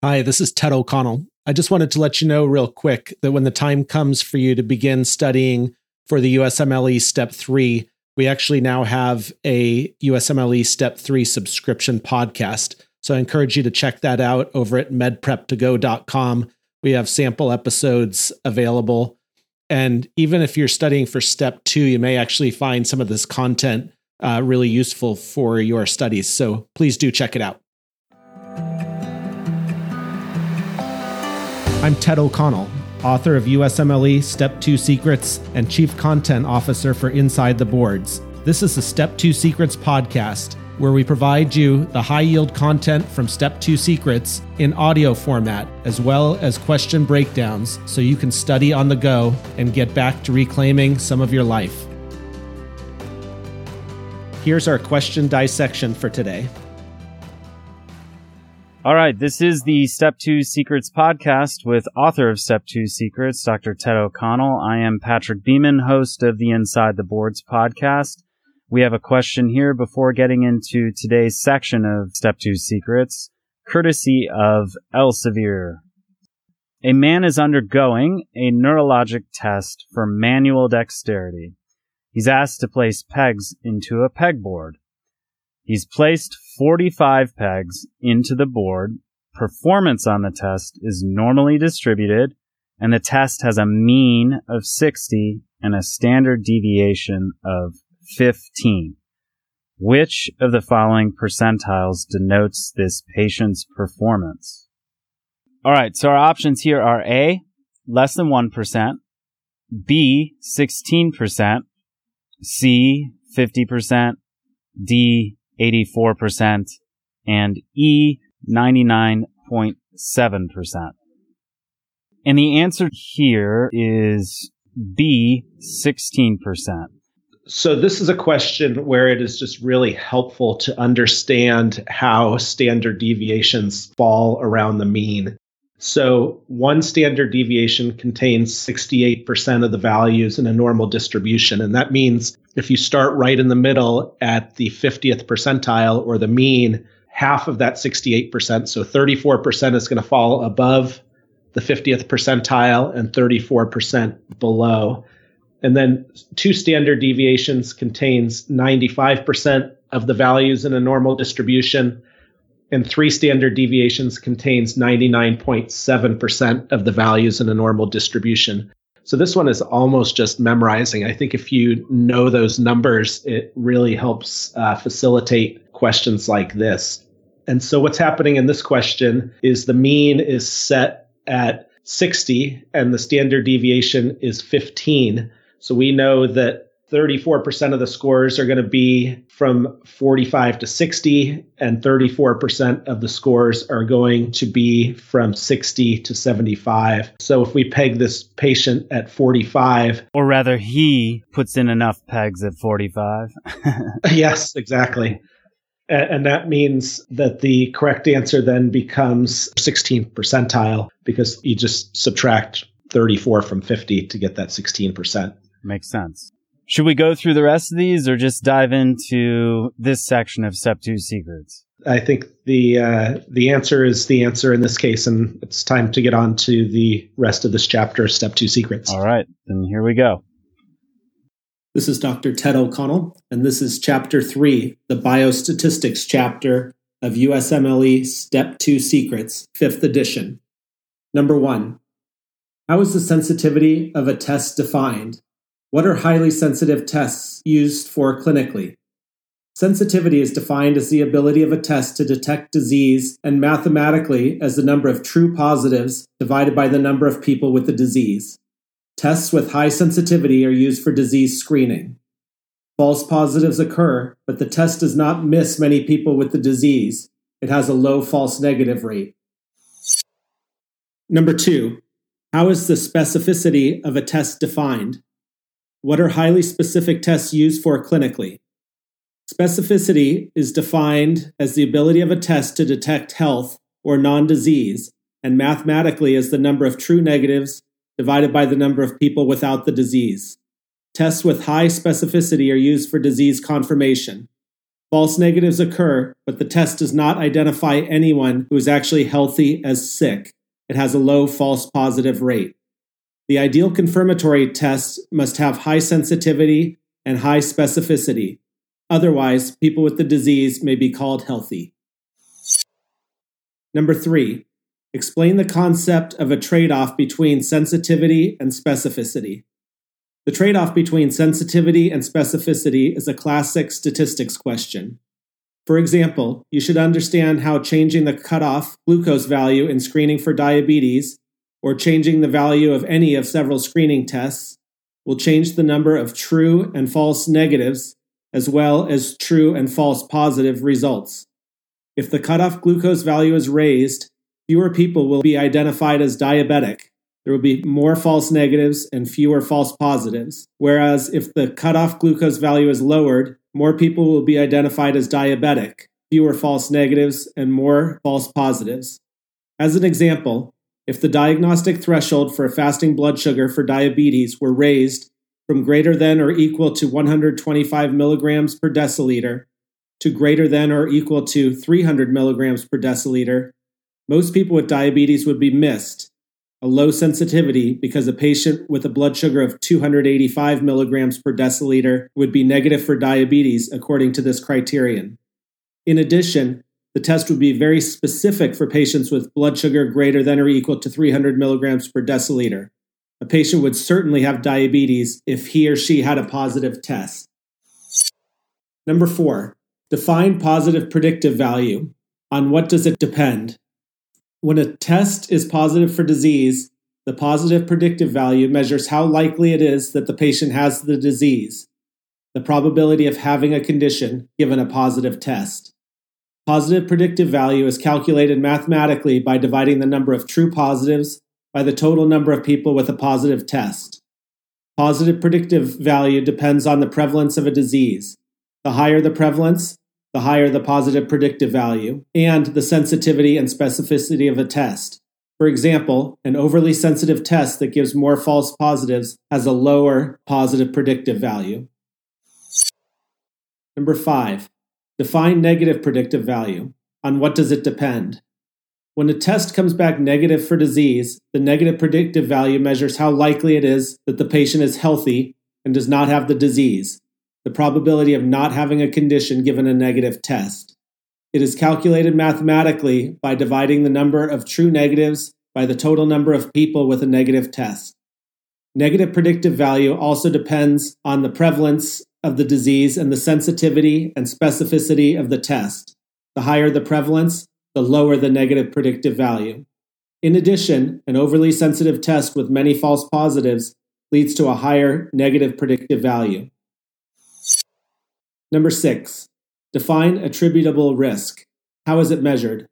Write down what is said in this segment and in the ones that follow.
Hi, this is Ted O'Connell. I just wanted to let you know real quick that when the time comes for you to begin studying for the USMLE Step 3, we actually now have a USMLE Step 3 subscription podcast. So I encourage you to check that out over at medprep2go.com. We have sample episodes available. And even if you're studying for Step 2, you may actually find some of this content uh, really useful for your studies. So please do check it out. I'm Ted O'Connell, author of USMLE Step 2 Secrets and Chief Content Officer for Inside the Boards. This is the Step 2 Secrets podcast, where we provide you the high yield content from Step 2 Secrets in audio format, as well as question breakdowns, so you can study on the go and get back to reclaiming some of your life. Here's our question dissection for today. All right, this is the Step 2 Secrets podcast with author of Step 2 Secrets, Dr. Ted O'Connell. I am Patrick Beeman, host of the Inside the Boards podcast. We have a question here before getting into today's section of Step 2 Secrets, courtesy of Elsevier. A man is undergoing a neurologic test for manual dexterity. He's asked to place pegs into a pegboard. He's placed 45 pegs into the board. Performance on the test is normally distributed, and the test has a mean of 60 and a standard deviation of 15. Which of the following percentiles denotes this patient's performance? All right, so our options here are A, less than 1%, B, 16%, C, 50%, D, 84%, and E, 99.7%. And the answer here is B, 16%. So, this is a question where it is just really helpful to understand how standard deviations fall around the mean. So, one standard deviation contains 68% of the values in a normal distribution. And that means if you start right in the middle at the 50th percentile or the mean, half of that 68%, so 34% is going to fall above the 50th percentile and 34% below. And then two standard deviations contains 95% of the values in a normal distribution, and three standard deviations contains 99.7% of the values in a normal distribution. So this one is almost just memorizing. I think if you know those numbers, it really helps uh, facilitate questions like this. And so what's happening in this question is the mean is set at 60 and the standard deviation is 15. So we know that 34% of the scores are going to be from 45 to 60, and 34% of the scores are going to be from 60 to 75. So if we peg this patient at 45, or rather, he puts in enough pegs at 45. yes, exactly. And that means that the correct answer then becomes 16th percentile because you just subtract 34 from 50 to get that 16%. Makes sense. Should we go through the rest of these or just dive into this section of Step 2 Secrets? I think the uh, the answer is the answer in this case, and it's time to get on to the rest of this chapter, Step 2 Secrets. All right, then here we go. This is Dr. Ted O'Connell, and this is Chapter 3, the Biostatistics chapter of USMLE Step 2 Secrets, 5th edition. Number 1. How is the sensitivity of a test defined? What are highly sensitive tests used for clinically? Sensitivity is defined as the ability of a test to detect disease and mathematically as the number of true positives divided by the number of people with the disease. Tests with high sensitivity are used for disease screening. False positives occur, but the test does not miss many people with the disease. It has a low false negative rate. Number two, how is the specificity of a test defined? What are highly specific tests used for clinically? Specificity is defined as the ability of a test to detect health or non disease, and mathematically as the number of true negatives divided by the number of people without the disease. Tests with high specificity are used for disease confirmation. False negatives occur, but the test does not identify anyone who is actually healthy as sick. It has a low false positive rate. The ideal confirmatory test must have high sensitivity and high specificity. Otherwise, people with the disease may be called healthy. Number three, explain the concept of a trade off between sensitivity and specificity. The trade off between sensitivity and specificity is a classic statistics question. For example, you should understand how changing the cutoff glucose value in screening for diabetes, or changing the value of any of several screening tests, will change the number of true and false negatives, as well as true and false positive results. If the cutoff glucose value is raised, fewer people will be identified as diabetic, there will be more false negatives and fewer false positives. Whereas if the cutoff glucose value is lowered, more people will be identified as diabetic, fewer false negatives, and more false positives. As an example, if the diagnostic threshold for a fasting blood sugar for diabetes were raised from greater than or equal to 125 milligrams per deciliter to greater than or equal to 300 milligrams per deciliter, most people with diabetes would be missed a low sensitivity because a patient with a blood sugar of 285 milligrams per deciliter would be negative for diabetes according to this criterion. In addition, the test would be very specific for patients with blood sugar greater than or equal to 300 milligrams per deciliter. A patient would certainly have diabetes if he or she had a positive test. Number four, define positive predictive value. On what does it depend? When a test is positive for disease, the positive predictive value measures how likely it is that the patient has the disease, the probability of having a condition given a positive test. Positive predictive value is calculated mathematically by dividing the number of true positives by the total number of people with a positive test. Positive predictive value depends on the prevalence of a disease. The higher the prevalence, the higher the positive predictive value, and the sensitivity and specificity of a test. For example, an overly sensitive test that gives more false positives has a lower positive predictive value. Number five, define negative predictive value. On what does it depend? When a test comes back negative for disease, the negative predictive value measures how likely it is that the patient is healthy and does not have the disease the probability of not having a condition given a negative test. It is calculated mathematically by dividing the number of true negatives by the total number of people with a negative test. Negative predictive value also depends on the prevalence of the disease and the sensitivity and specificity of the test. The higher the prevalence, the lower the negative predictive value. In addition, an overly sensitive test with many false positives leads to a higher negative predictive value. Number six, define attributable risk. How is it measured?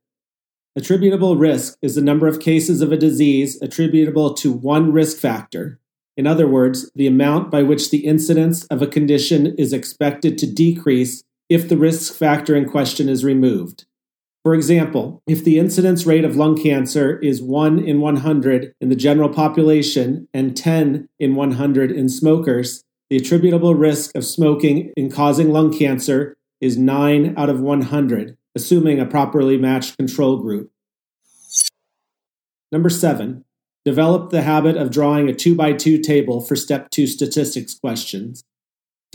Attributable risk is the number of cases of a disease attributable to one risk factor. In other words, the amount by which the incidence of a condition is expected to decrease if the risk factor in question is removed. For example, if the incidence rate of lung cancer is 1 in 100 in the general population and 10 in 100 in smokers, the attributable risk of smoking in causing lung cancer is 9 out of 100, assuming a properly matched control group. Number 7. Develop the habit of drawing a 2 by 2 table for step 2 statistics questions.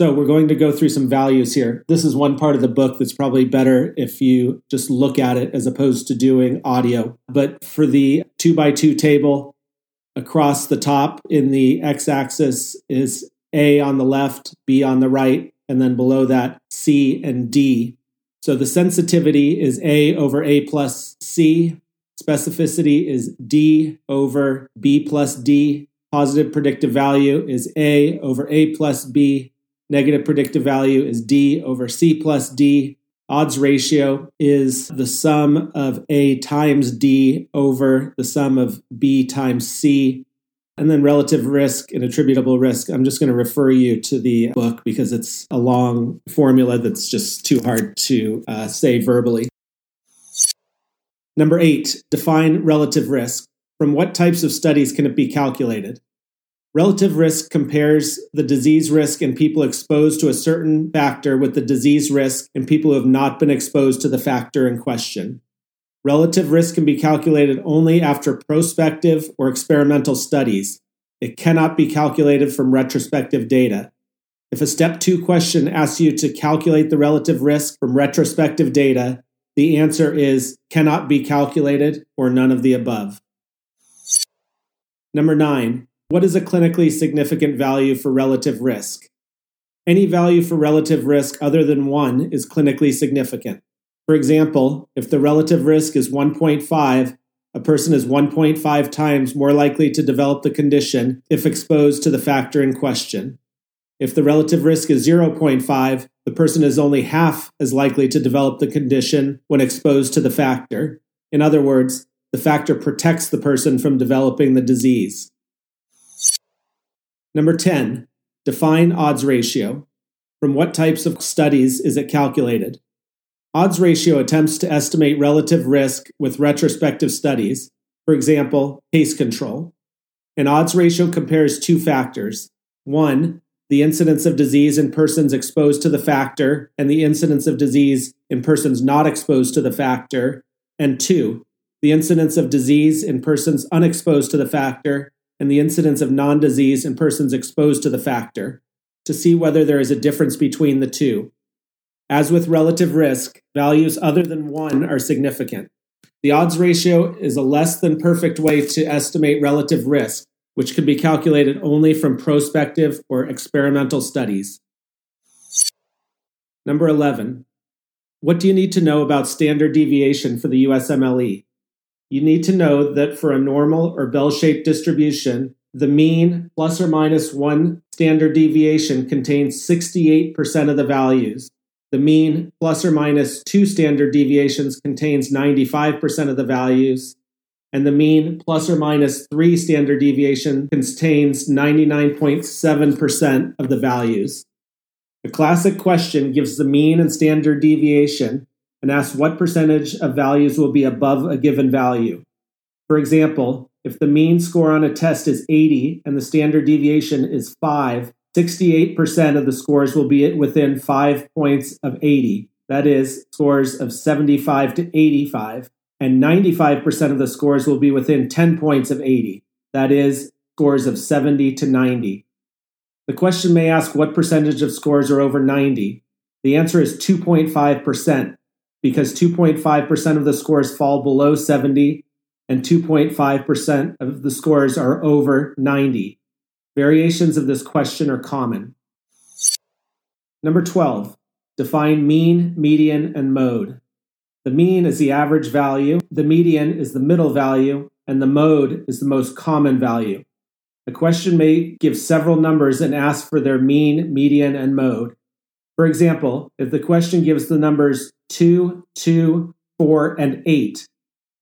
So, we're going to go through some values here. This is one part of the book that's probably better if you just look at it as opposed to doing audio. But for the 2 by 2 table, across the top in the x axis is a on the left, B on the right, and then below that, C and D. So the sensitivity is A over A plus C. Specificity is D over B plus D. Positive predictive value is A over A plus B. Negative predictive value is D over C plus D. Odds ratio is the sum of A times D over the sum of B times C. And then relative risk and attributable risk. I'm just going to refer you to the book because it's a long formula that's just too hard to uh, say verbally. Number eight, define relative risk. From what types of studies can it be calculated? Relative risk compares the disease risk in people exposed to a certain factor with the disease risk in people who have not been exposed to the factor in question. Relative risk can be calculated only after prospective or experimental studies. It cannot be calculated from retrospective data. If a step two question asks you to calculate the relative risk from retrospective data, the answer is cannot be calculated or none of the above. Number nine, what is a clinically significant value for relative risk? Any value for relative risk other than 1 is clinically significant. For example, if the relative risk is 1.5, a person is 1.5 times more likely to develop the condition if exposed to the factor in question. If the relative risk is 0.5, the person is only half as likely to develop the condition when exposed to the factor. In other words, the factor protects the person from developing the disease. Number 10, define odds ratio. From what types of studies is it calculated? Odds ratio attempts to estimate relative risk with retrospective studies, for example, case control. An odds ratio compares two factors. One, the incidence of disease in persons exposed to the factor, and the incidence of disease in persons not exposed to the factor. And two, the incidence of disease in persons unexposed to the factor and the incidence of non disease in persons exposed to the factor to see whether there is a difference between the two. As with relative risk, values other than 1 are significant. The odds ratio is a less than perfect way to estimate relative risk, which can be calculated only from prospective or experimental studies. Number 11. What do you need to know about standard deviation for the USMLE? you need to know that for a normal or bell shaped distribution, the mean plus or minus one standard deviation contains 68% of the values. The mean plus or minus two standard deviations contains 95% of the values. And the mean plus or minus three standard deviation contains 99.7% of the values. A classic question gives the mean and standard deviation and asks what percentage of values will be above a given value. For example, if the mean score on a test is 80 and the standard deviation is 5, 68% of the scores will be within 5 points of 80. That is, scores of 75 to 85. And 95% of the scores will be within 10 points of 80. That is, scores of 70 to 90. The question may ask what percentage of scores are over 90. The answer is 2.5% because 2.5% of the scores fall below 70 and 2.5% of the scores are over 90. Variations of this question are common. Number 12, define mean, median, and mode. The mean is the average value, the median is the middle value, and the mode is the most common value. A question may give several numbers and ask for their mean, median, and mode. For example, if the question gives the numbers 2, 2, 4, and 8,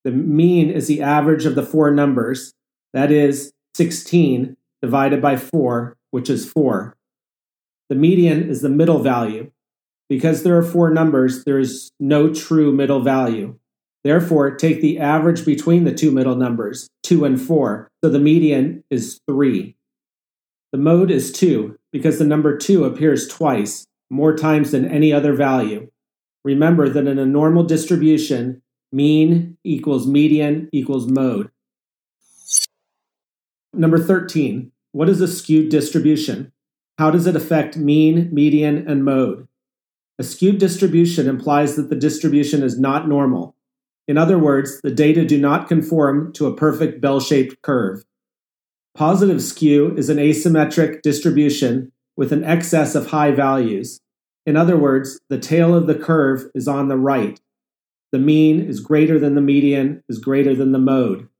the mean is the average of the four numbers, that is 16 divided by 4, which is 4. The median is the middle value. Because there are four numbers, there is no true middle value. Therefore, take the average between the two middle numbers, 2 and 4, so the median is 3. The mode is 2 because the number 2 appears twice, more times than any other value. Remember that in a normal distribution, mean equals median equals mode. Number 13, what is a skewed distribution? How does it affect mean, median, and mode? A skewed distribution implies that the distribution is not normal. In other words, the data do not conform to a perfect bell shaped curve. Positive skew is an asymmetric distribution with an excess of high values. In other words, the tail of the curve is on the right. The mean is greater than the median, is greater than the mode.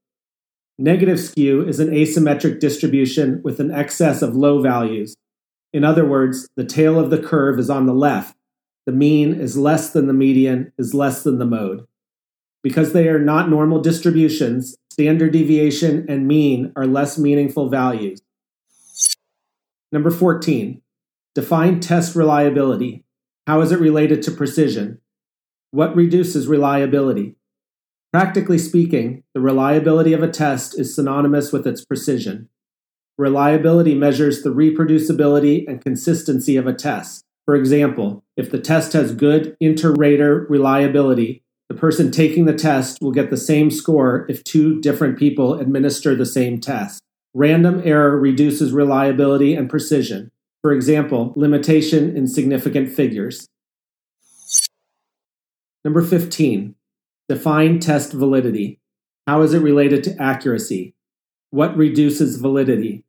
Negative skew is an asymmetric distribution with an excess of low values. In other words, the tail of the curve is on the left. The mean is less than the median, is less than the mode. Because they are not normal distributions, standard deviation and mean are less meaningful values. Number 14, define test reliability. How is it related to precision? What reduces reliability? Practically speaking, the reliability of a test is synonymous with its precision. Reliability measures the reproducibility and consistency of a test. For example, if the test has good inter-rater reliability, the person taking the test will get the same score if two different people administer the same test. Random error reduces reliability and precision. For example, limitation in significant figures. Number 15. Define test validity. How is it related to accuracy? What reduces validity?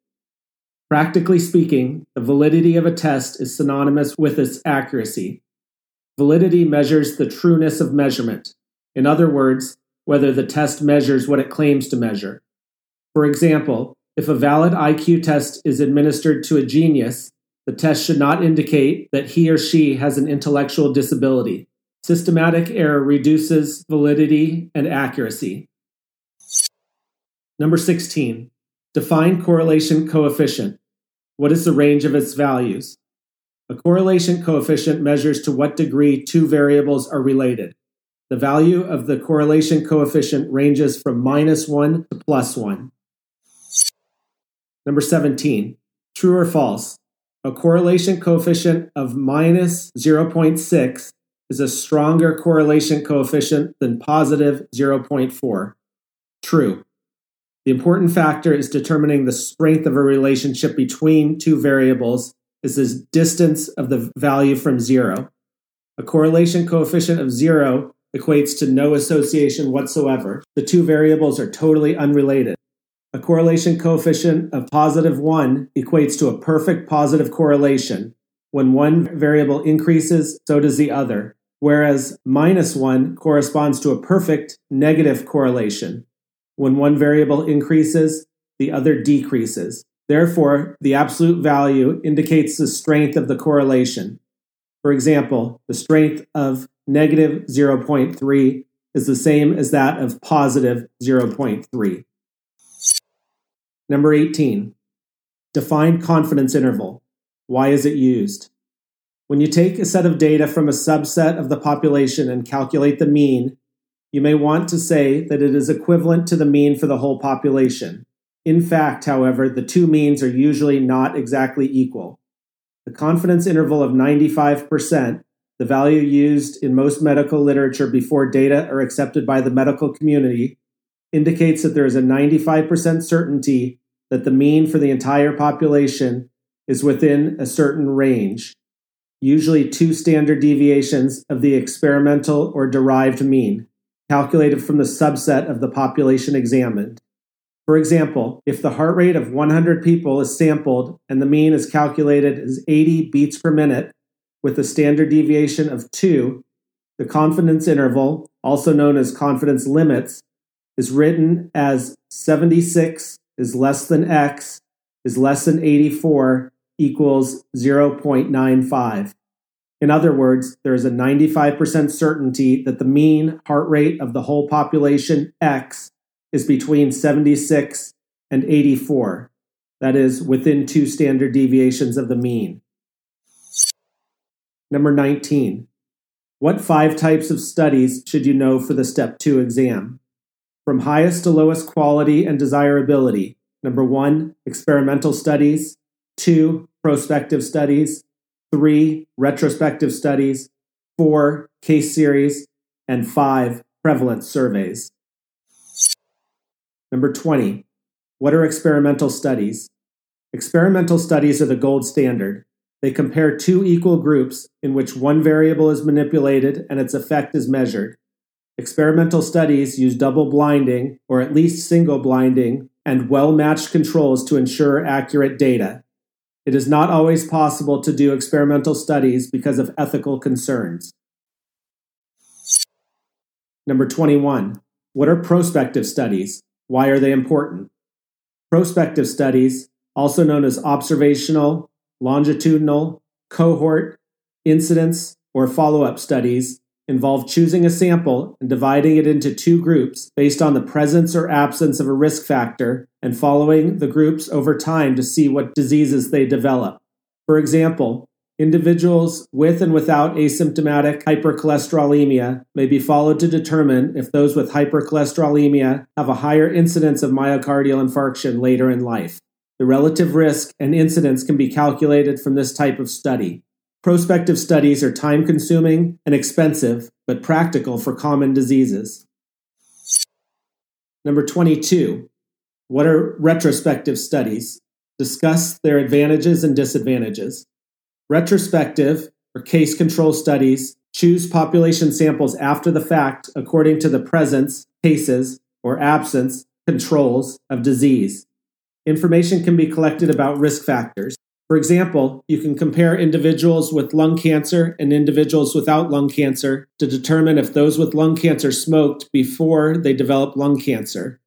Practically speaking, the validity of a test is synonymous with its accuracy. Validity measures the trueness of measurement. In other words, whether the test measures what it claims to measure. For example, if a valid IQ test is administered to a genius, the test should not indicate that he or she has an intellectual disability. Systematic error reduces validity and accuracy. Number 16. Define correlation coefficient. What is the range of its values? A correlation coefficient measures to what degree two variables are related. The value of the correlation coefficient ranges from minus 1 to plus 1. Number 17. True or false? A correlation coefficient of minus 0.6 is a stronger correlation coefficient than positive 0.4. True. The important factor is determining the strength of a relationship between two variables is the distance of the value from zero. A correlation coefficient of zero equates to no association whatsoever. The two variables are totally unrelated. A correlation coefficient of positive 1 equates to a perfect positive correlation. When one variable increases, so does the other, whereas minus 1 corresponds to a perfect negative correlation. When one variable increases, the other decreases. Therefore, the absolute value indicates the strength of the correlation. For example, the strength of negative 0.3 is the same as that of positive 0.3. Number 18. Define confidence interval. Why is it used? When you take a set of data from a subset of the population and calculate the mean, you may want to say that it is equivalent to the mean for the whole population. In fact, however, the two means are usually not exactly equal. The confidence interval of 95%, the value used in most medical literature before data are accepted by the medical community, indicates that there is a 95% certainty that the mean for the entire population is within a certain range, usually two standard deviations of the experimental or derived mean, calculated from the subset of the population examined. For example, if the heart rate of 100 people is sampled and the mean is calculated as 80 beats per minute with a standard deviation of 2, the confidence interval, also known as confidence limits, is written as 76 is less than x is less than 84 equals 0.95. In other words, there is a 95% certainty that the mean heart rate of the whole population x is between 76 and 84. That is within two standard deviations of the mean. Number 19. What five types of studies should you know for the Step 2 exam? from highest to lowest quality and desirability. Number one, experimental studies. Two, prospective studies. Three, retrospective studies. Four, case series. And five, prevalence surveys. Number 20, what are experimental studies? Experimental studies are the gold standard. They compare two equal groups in which one variable is manipulated and its effect is measured. Experimental studies use double blinding, or at least single blinding, and well matched controls to ensure accurate data. It is not always possible to do experimental studies because of ethical concerns. Number 21. What are prospective studies? Why are they important? Prospective studies, also known as observational, longitudinal, cohort, incidence, or follow up studies, involve choosing a sample and dividing it into two groups based on the presence or absence of a risk factor and following the groups over time to see what diseases they develop. For example, individuals with and without asymptomatic hypercholesterolemia may be followed to determine if those with hypercholesterolemia have a higher incidence of myocardial infarction later in life. The relative risk and incidence can be calculated from this type of study. Prospective studies are time consuming and expensive, but practical for common diseases. Number 22. What are retrospective studies? Discuss their advantages and disadvantages. Retrospective or case control studies choose population samples after the fact according to the presence, cases, or absence, controls of disease. Information can be collected about risk factors. For example, you can compare individuals with lung cancer and individuals without lung cancer to determine if those with lung cancer smoked before they developed lung cancer.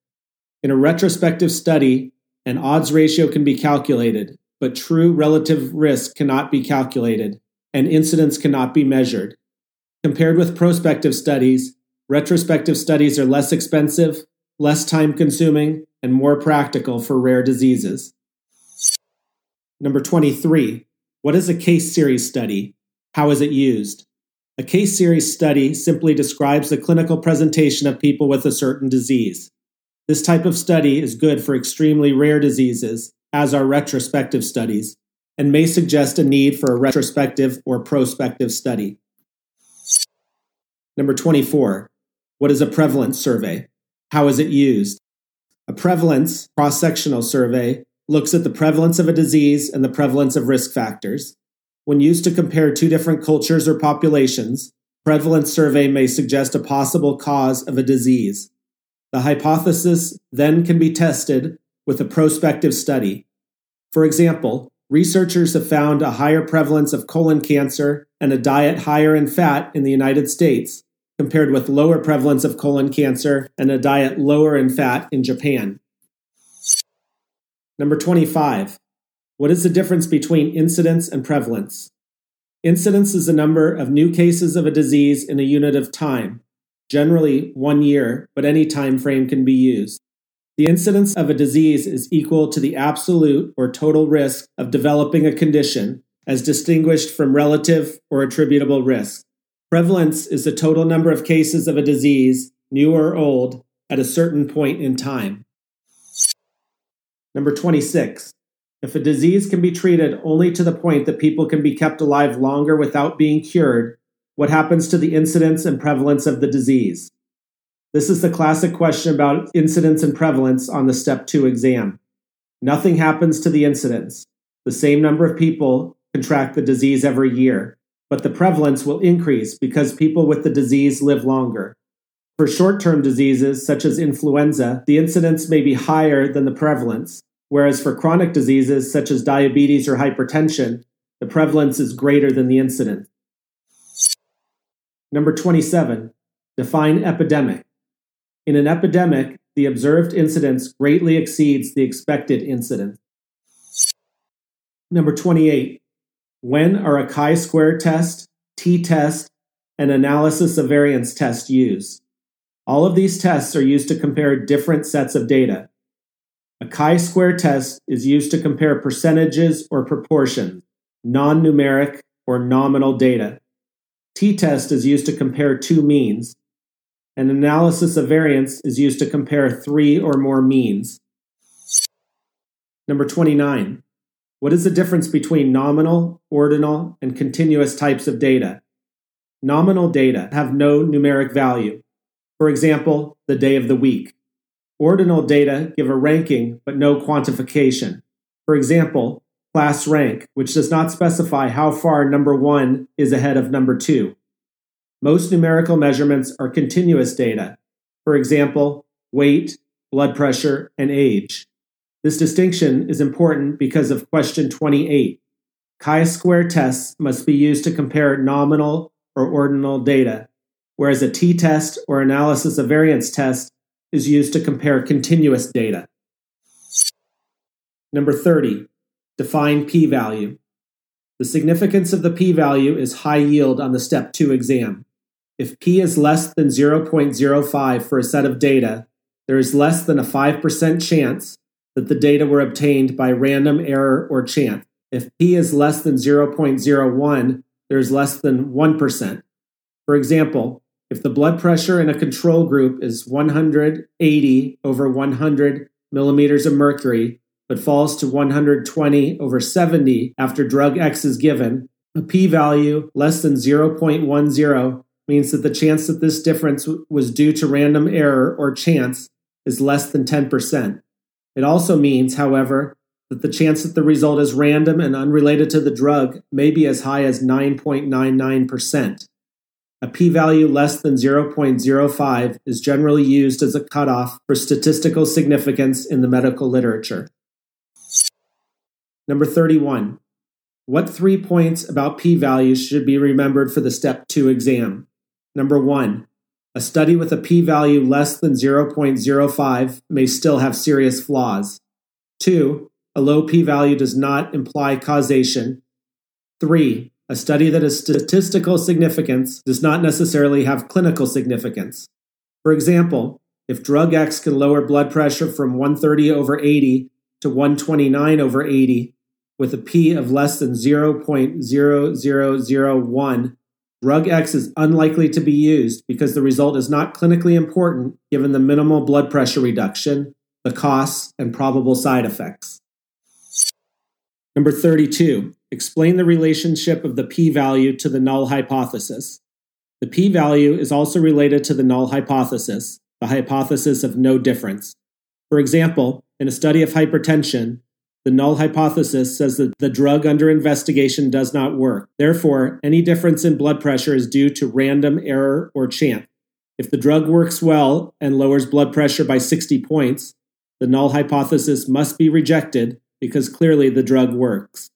In a retrospective study, an odds ratio can be calculated, but true relative risk cannot be calculated, and incidence cannot be measured. Compared with prospective studies, retrospective studies are less expensive, less time consuming, and more practical for rare diseases. Number 23. What is a case series study? How is it used? A case series study simply describes the clinical presentation of people with a certain disease. This type of study is good for extremely rare diseases, as are retrospective studies, and may suggest a need for a retrospective or prospective study. Number 24. What is a prevalence survey? How is it used? A prevalence cross sectional survey looks at the prevalence of a disease and the prevalence of risk factors. When used to compare two different cultures or populations, prevalence survey may suggest a possible cause of a disease. The hypothesis then can be tested with a prospective study. For example, researchers have found a higher prevalence of colon cancer and a diet higher in fat in the United States compared with lower prevalence of colon cancer and a diet lower in fat in Japan. Number 25. What is the difference between incidence and prevalence? Incidence is the number of new cases of a disease in a unit of time, generally one year, but any time frame can be used. The incidence of a disease is equal to the absolute or total risk of developing a condition, as distinguished from relative or attributable risk. Prevalence is the total number of cases of a disease, new or old, at a certain point in time. Number 26. If a disease can be treated only to the point that people can be kept alive longer without being cured, what happens to the incidence and prevalence of the disease? This is the classic question about incidence and prevalence on the Step 2 exam. Nothing happens to the incidence. The same number of people contract the disease every year but the prevalence will increase because people with the disease live longer. For short term diseases such as influenza, the incidence may be higher than the prevalence, whereas for chronic diseases such as diabetes or hypertension, the prevalence is greater than the incidence. Number 27. Define epidemic. In an epidemic, the observed incidence greatly exceeds the expected incidence. Number 28. When are a chi-square test, t-test, and analysis of variance test used? All of these tests are used to compare different sets of data. A chi-square test is used to compare percentages or proportions, non-numeric or nominal data. T-test is used to compare two means. An analysis of variance is used to compare three or more means. Number 29. What is the difference between nominal, ordinal, and continuous types of data? Nominal data have no numeric value. For example, the day of the week. Ordinal data give a ranking but no quantification. For example, class rank, which does not specify how far number one is ahead of number two. Most numerical measurements are continuous data. For example, weight, blood pressure, and age. This distinction is important because of question 28. Chi-square tests must be used to compare nominal or ordinal data, whereas a t-test or analysis of variance test is used to compare continuous data. Number 30. Define p-value. The significance of the p-value is high yield on the step 2 exam. If p is less than 0.05 for a set of data, there is less than a 5% chance that the data were obtained by random error or chance. If p is less than 0.01, there's less than 1%. For example, if the blood pressure in a control group is 180 over 100 millimeters of mercury, but falls to 120 over 70 after drug X is given, a p value less than 0.10 means that the chance that this difference was due to random error or chance is less than 10%. It also means, however, that the chance that the result is random and unrelated to the drug may be as high as 9.99%. A p value less than 0.05 is generally used as a cutoff for statistical significance in the medical literature. Number 31. What three points about p values should be remembered for the step 2 exam? Number 1. A study with a p value less than 0.05 may still have serious flaws. 2. A low p value does not imply causation. 3. A study that has statistical significance does not necessarily have clinical significance. For example, if drug X can lower blood pressure from 130 over 80 to 129 over 80 with a p of less than 0.0001, drug X is unlikely to be used because the result is not clinically important given the minimal blood pressure reduction, the costs, and probable side effects. Number 32. Explain the relationship of the p value to the null hypothesis. The p value is also related to the null hypothesis, the hypothesis of no difference. For example, in a study of hypertension, the null hypothesis says that the drug under investigation does not work. Therefore, any difference in blood pressure is due to random error or chance. If the drug works well and lowers blood pressure by 60 points, the null hypothesis must be rejected because clearly the drug works.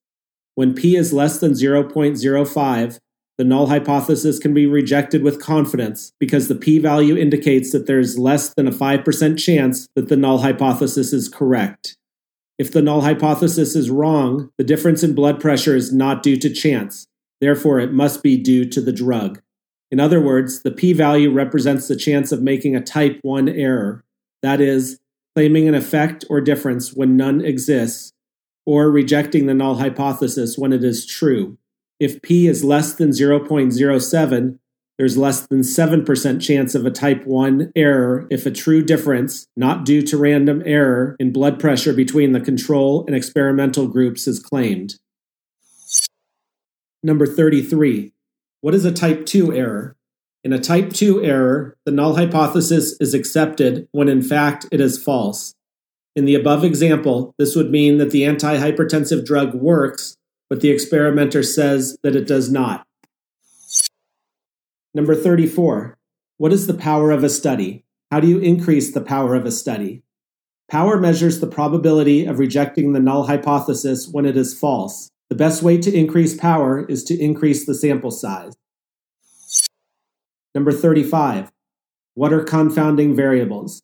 When p is less than 0.05, the null hypothesis can be rejected with confidence because the p value indicates that there is less than a 5% chance that the null hypothesis is correct. If the null hypothesis is wrong, the difference in blood pressure is not due to chance. Therefore, it must be due to the drug. In other words, the p value represents the chance of making a type 1 error, that is, claiming an effect or difference when none exists, or rejecting the null hypothesis when it is true. If p is less than 0.07, there's less than 7% chance of a type 1 error if a true difference, not due to random error, in blood pressure between the control and experimental groups is claimed. Number 33. What is a type 2 error? In a type 2 error, the null hypothesis is accepted when in fact it is false. In the above example, this would mean that the antihypertensive drug works, but the experimenter says that it does not. Number 34. What is the power of a study? How do you increase the power of a study? Power measures the probability of rejecting the null hypothesis when it is false. The best way to increase power is to increase the sample size. Number 35. What are confounding variables?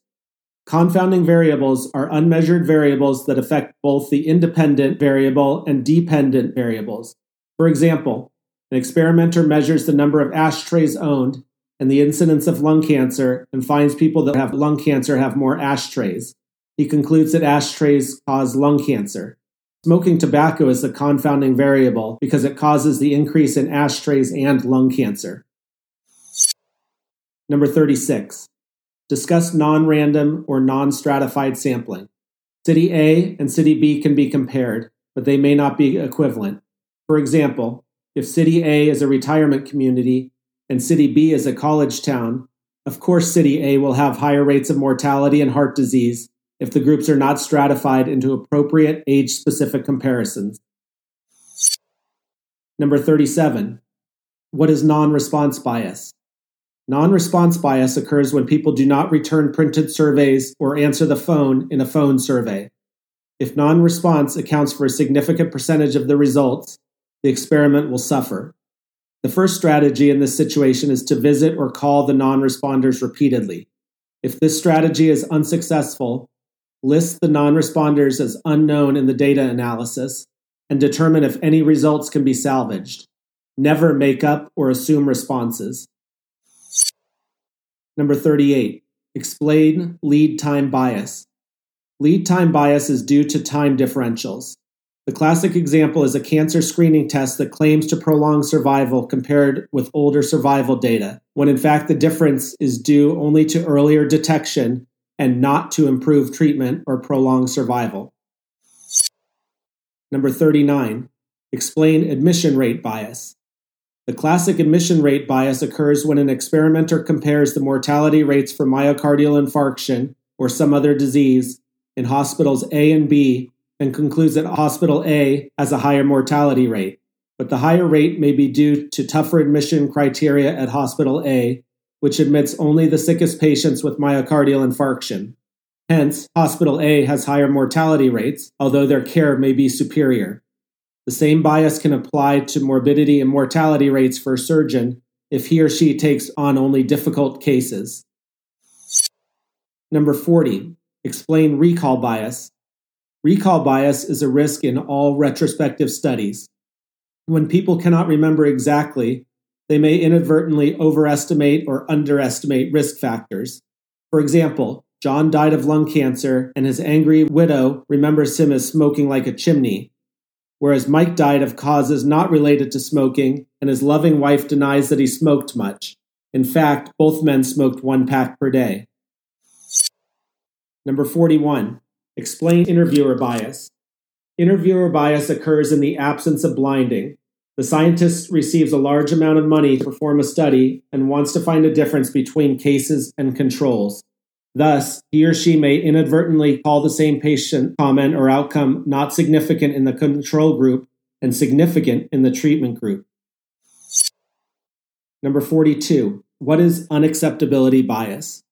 Confounding variables are unmeasured variables that affect both the independent variable and dependent variables. For example, an experimenter measures the number of ashtrays owned and the incidence of lung cancer and finds people that have lung cancer have more ashtrays. He concludes that ashtrays cause lung cancer. Smoking tobacco is the confounding variable because it causes the increase in ashtrays and lung cancer. Number 36. Discuss non random or non stratified sampling. City A and City B can be compared, but they may not be equivalent. For example, if City A is a retirement community and City B is a college town, of course City A will have higher rates of mortality and heart disease if the groups are not stratified into appropriate age specific comparisons. Number 37. What is non response bias? Non response bias occurs when people do not return printed surveys or answer the phone in a phone survey. If non response accounts for a significant percentage of the results, the experiment will suffer. The first strategy in this situation is to visit or call the non responders repeatedly. If this strategy is unsuccessful, list the non responders as unknown in the data analysis and determine if any results can be salvaged. Never make up or assume responses. Number 38. Explain lead time bias. Lead time bias is due to time differentials. The classic example is a cancer screening test that claims to prolong survival compared with older survival data, when in fact the difference is due only to earlier detection and not to improve treatment or prolong survival. Number 39. Explain admission rate bias. The classic admission rate bias occurs when an experimenter compares the mortality rates for myocardial infarction or some other disease in hospitals A and B and concludes that hospital A has a higher mortality rate. But the higher rate may be due to tougher admission criteria at hospital A, which admits only the sickest patients with myocardial infarction. Hence, hospital A has higher mortality rates, although their care may be superior. The same bias can apply to morbidity and mortality rates for a surgeon if he or she takes on only difficult cases. Number 40. Explain recall bias. Recall bias is a risk in all retrospective studies. When people cannot remember exactly, they may inadvertently overestimate or underestimate risk factors. For example, John died of lung cancer, and his angry widow remembers him as smoking like a chimney, whereas Mike died of causes not related to smoking, and his loving wife denies that he smoked much. In fact, both men smoked one pack per day. Number 41. Explain interviewer bias. Interviewer bias occurs in the absence of blinding. The scientist receives a large amount of money to perform a study and wants to find a difference between cases and controls. Thus, he or she may inadvertently call the same patient comment or outcome not significant in the control group and significant in the treatment group. Number 42. What is unacceptability bias?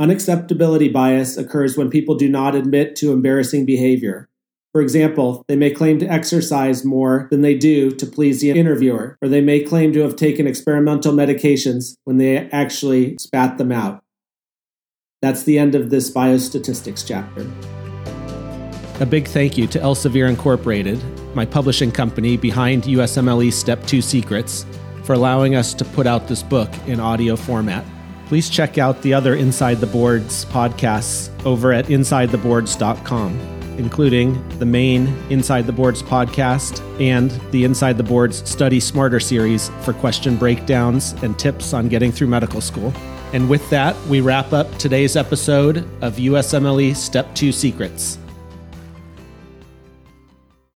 Unacceptability bias occurs when people do not admit to embarrassing behavior. For example, they may claim to exercise more than they do to please the interviewer, or they may claim to have taken experimental medications when they actually spat them out. That's the end of this biostatistics chapter. A big thank you to Elsevier Incorporated, my publishing company behind USMLE Step 2 Secrets, for allowing us to put out this book in audio format. Please check out the other Inside the Boards podcasts over at InsideTheBoards.com, including the main Inside the Boards podcast and the Inside the Boards Study Smarter series for question breakdowns and tips on getting through medical school. And with that, we wrap up today's episode of USMLE Step 2 Secrets.